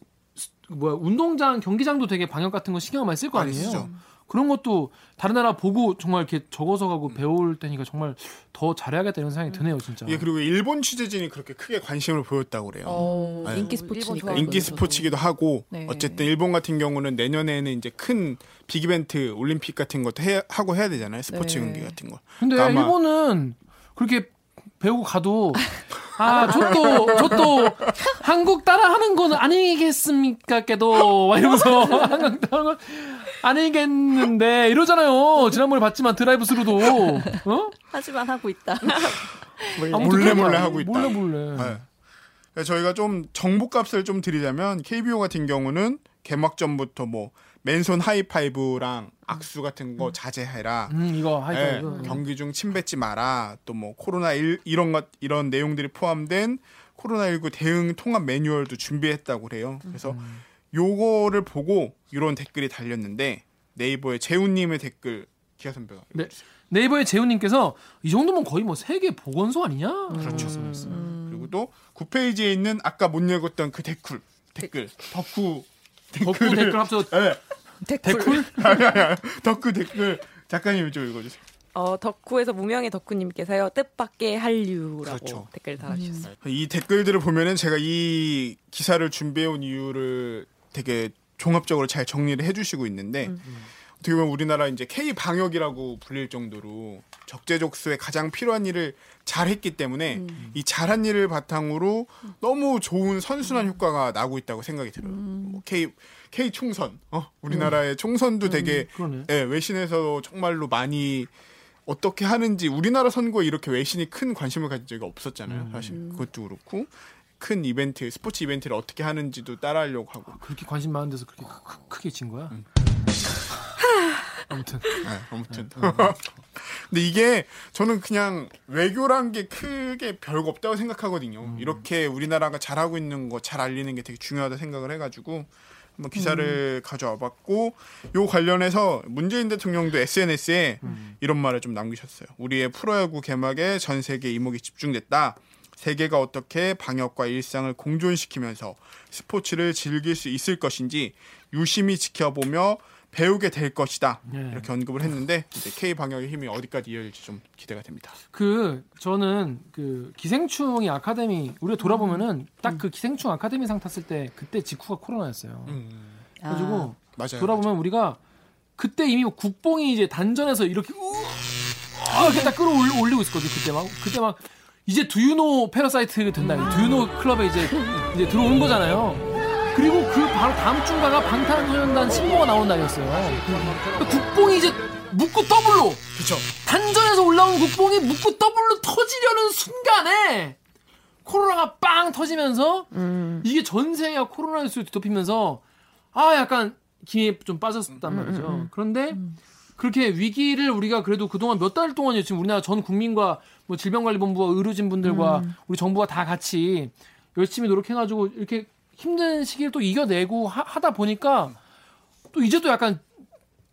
그 뭐야 운동장 경기장도 되게 방역 같은 거 신경 많이 쓸 거 아니에요. 쓰죠. 그런 것도 다른 나라 보고 정말 이렇게 적어서 가고 배울 때니까 정말 더 잘해야겠다 이런 생각이 드네요, 진짜. 이게 그리고 일본 취재진이 그렇게 크게 관심을 보였다고 그래요. 어, 네. 인기 스포츠니까. 인기. 스포츠기도 하고 네. 어쨌든 일본 같은 경우는 내년에는 이제 큰 빅이벤트 올림픽 같은 것도 해, 하고 해야 되잖아요 스포츠 네. 경기 같은 거. 근데 아마- 일본은 그렇게 배우고 가도 아, 저 또, 저또 한국 따라 하는 건 아니겠습니까? 깨도 막 이러면서 한국 따라 하는 건 아니겠는데 이러잖아요. 지난번에 봤지만 드라이브 스루도 어? 하지만 하고 있다. 몰래 몰래 하고 있다. 몰래 몰래. 네. 그래서 저희가 좀 정보값을 좀 드리자면 KBO 같은 경우는 개막 전부터 뭐 맨손 하이파이브랑 악수 같은 거 자제해라. 음, 이거 예, 하이파이브. 경기 중 침 뱉지 마라. 또 뭐 코로나 일 이런 것 이런 내용들이 포함된 코로나 19 대응 통합 매뉴얼도 준비했다고 그래요. 그래서 음. 요거를 보고 이런 댓글이 달렸는데 네이버의 재훈님의 댓글 기아 선배가 네. 네이버의 재훈님께서 이 정도면 거의 뭐 세계 보건소 아니냐? 그렇죠. 말씀하셨어요. 그리고 또 9페이지에 있는 아까 못 읽었던 그 댓글 댓글 덕후 덕후 댓글 합쳐 예. 댓글? 덕후 댓글 작가님이 좀 읽어주세요. 어, 덕후에서 무명의 덕후님께서요 뜻밖의 한류라고 그렇죠. 댓글 달아주셨어요. 이 댓글들을 보면은 제가 이 기사를 준비해온 이유를 되게 종합적으로 잘 정리를 해주시고 있는데 어떻게 보면 우리나라 이제 K 방역이라고 불릴 정도로 적재적소에 가장 필요한 일을 잘했기 때문에 이 잘한 일을 바탕으로 너무 좋은 선순환 효과가 나고 있다고 생각이 들어요. 뭐 K K 총선, 어? 우리나라의 총선도 되게 그러네. 예, 외신에서 정말로 많이 어떻게 하는지 우리나라 선거에 이렇게 외신이 큰 관심을 가진 적이 없었잖아요. 사실 그것도 그렇고 큰 이벤트, 스포츠 이벤트를 어떻게 하는지도 따라하려고 하고. 그렇게 관심 많은 데서 그렇게 크, 크게 진 거야? 음. 아무튼 네, 아무튼. 근데 이게 저는 그냥 외교란 게 크게 별거 없다고 생각하거든요. 이렇게 우리나라가 잘하고 있는 거 잘 알리는 게 되게 중요하다 생각을 해가지고 한번 기사를 가져와 봤고 요 관련해서 문재인 대통령도 SNS에 이런 말을 좀 남기셨어요. 우리의 프로야구 개막에 전 세계 이목이 집중됐다. 세계가 어떻게 방역과 일상을 공존시키면서 스포츠를 즐길 수 있을 것인지 유심히 지켜보며 배우게 될 것이다. 네. 이렇게 언급을 했는데 이제 K 방역의 힘이 어디까지 이어질지 좀 기대가 됩니다. 그 저는 그 기생충이 아카데미 우리가 돌아보면은 딱 그 기생충 아카데미 상 탔을 때 그때 직후가 코로나였어요. 그래가지고 맞아요. 돌아보면 우리가 그때 이미 국뽕이 이제 단전에서 이렇게 우 이렇게 딱 끌어올리고 있었거든요. 그때 막 그때 막 이제 Do you know Parasite 된다. Do you know 클럽에 이제 이제 들어오는 거잖아요. 그리고 그 바로 다음 주가가 방탄소년단 신보가 나오는 날이었어요. 그러니까 국뽕이 이제 묻고 더블로 그렇죠. 단전에서 올라온 국뽕이 묻고 더블로 터지려는 순간에 코로나가 빵 터지면서 이게 전 세계가 코로나 뉴스를 뒤덮이면서 아 약간 기에 좀 빠졌단 말이죠. 그런데 그렇게 위기를 우리가 그래도 그동안 몇 달 동안이요. 지금 우리나라 전 국민과 뭐 질병관리본부와 의료진 분들과 우리 정부가 다 같이 열심히 노력해가지고 이렇게 힘든 시기를 또 이겨내고 하, 다 보니까 또 이제 또 약간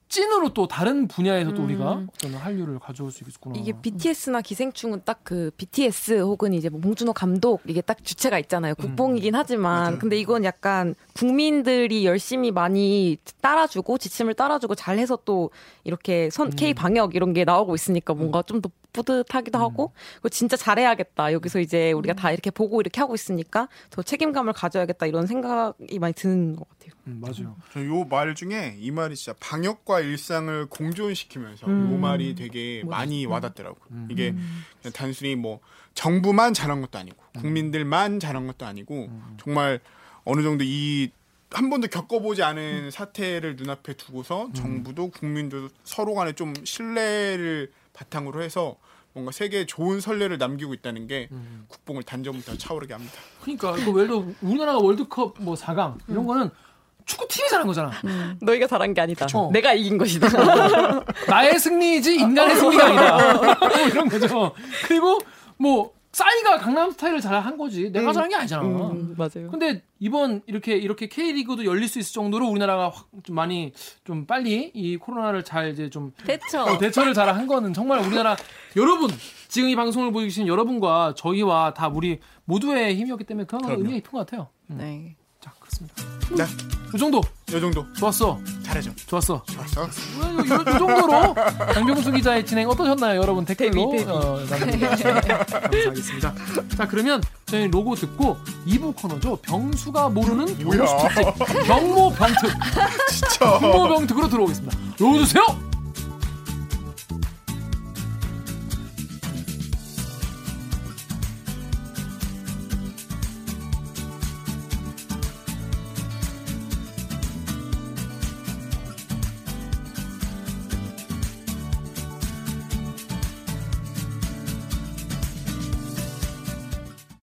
찐으로 또 다른 분야에서 또 우리가 어떤 한류를 가져올 수 있겠구나. 이게 BTS나 기생충은 딱 그 BTS 혹은 이제 뭐 봉준호 감독 이게 딱 주체가 있잖아요. 국뽕이긴 하지만. 근데 이건 약간 국민들이 열심히 많이 따라주고 지침을 따라주고 잘해서 또 이렇게 선 K 방역 이런 게 나오고 있으니까 뭔가 좀 더 뿌듯하기도 하고 그리고 진짜 잘해야겠다. 여기서 이제 우리가 다 이렇게 보고 이렇게 하고 있으니까 더 책임감을 가져야겠다 이런 생각이 많이 드는 것 같아요. 음, 맞아요. 요말 중에 이 말이 진짜 방역과 일상을 공존시키면서 요 말이 되게 많이 와닿더라고. 요. 이게 그냥 단순히 뭐 정부만 잘한 것도 아니고 국민들만 잘한 것도 아니고 정말 어느 정도 이 한 번도 겪어보지 않은 사태를 눈앞에 두고서 정부도 국민도 서로 간에 좀 신뢰를 바탕으로 해서 뭔가 세계에 좋은 선례를 남기고 있다는 게 국뽕을 단전부터 차오르게 합니다. 그러니까 이거 예를 들어 우리나라가 월드컵 뭐 4강 이런 거는 축구 팀이 잘한 거잖아. 너희가 잘한 게 아니다. 그쵸. 내가 이긴 것이다. 나의 승리이지 인간의 승리가 아니다. 뭐 이런 거죠. 그리고 뭐 싸이가 강남 스타일을 잘 한 거지. 내가 잘한 게 아니잖아. 음, 맞아요. 근데 이번 이렇게 이렇게 K리그도 열릴 수 있을 정도로 우리나라가 확 좀 많이 좀 빨리 이 코로나를 잘 이제 좀 대처. 어, 대처를 잘 한 거는 정말 우리나라 여러분 지금 이 방송을 보고 계신 여러분과 저희와 다 우리 모두의 힘이었기 때문에 그런 그럼요. 의미가 깊은 것 같아요. 음. 네. 자 그렇습니다. 네, 이 정도 요 정도 좋았어, 잘해줘. 좋았어. 좋았어. 이, 이, 이 정도로 강병수 기자의 진행 어떠셨나요, 여러분 댓글로 데뷔, 데뷔. 어, 남겨주시면 감사하겠습니다. 자 그러면 저희 로고 듣고 2부 코너죠. 병수가 모르는 뭐야? 병모 병특. 진짜. 병모 병특으로 들어오겠습니다. 로고 주세요.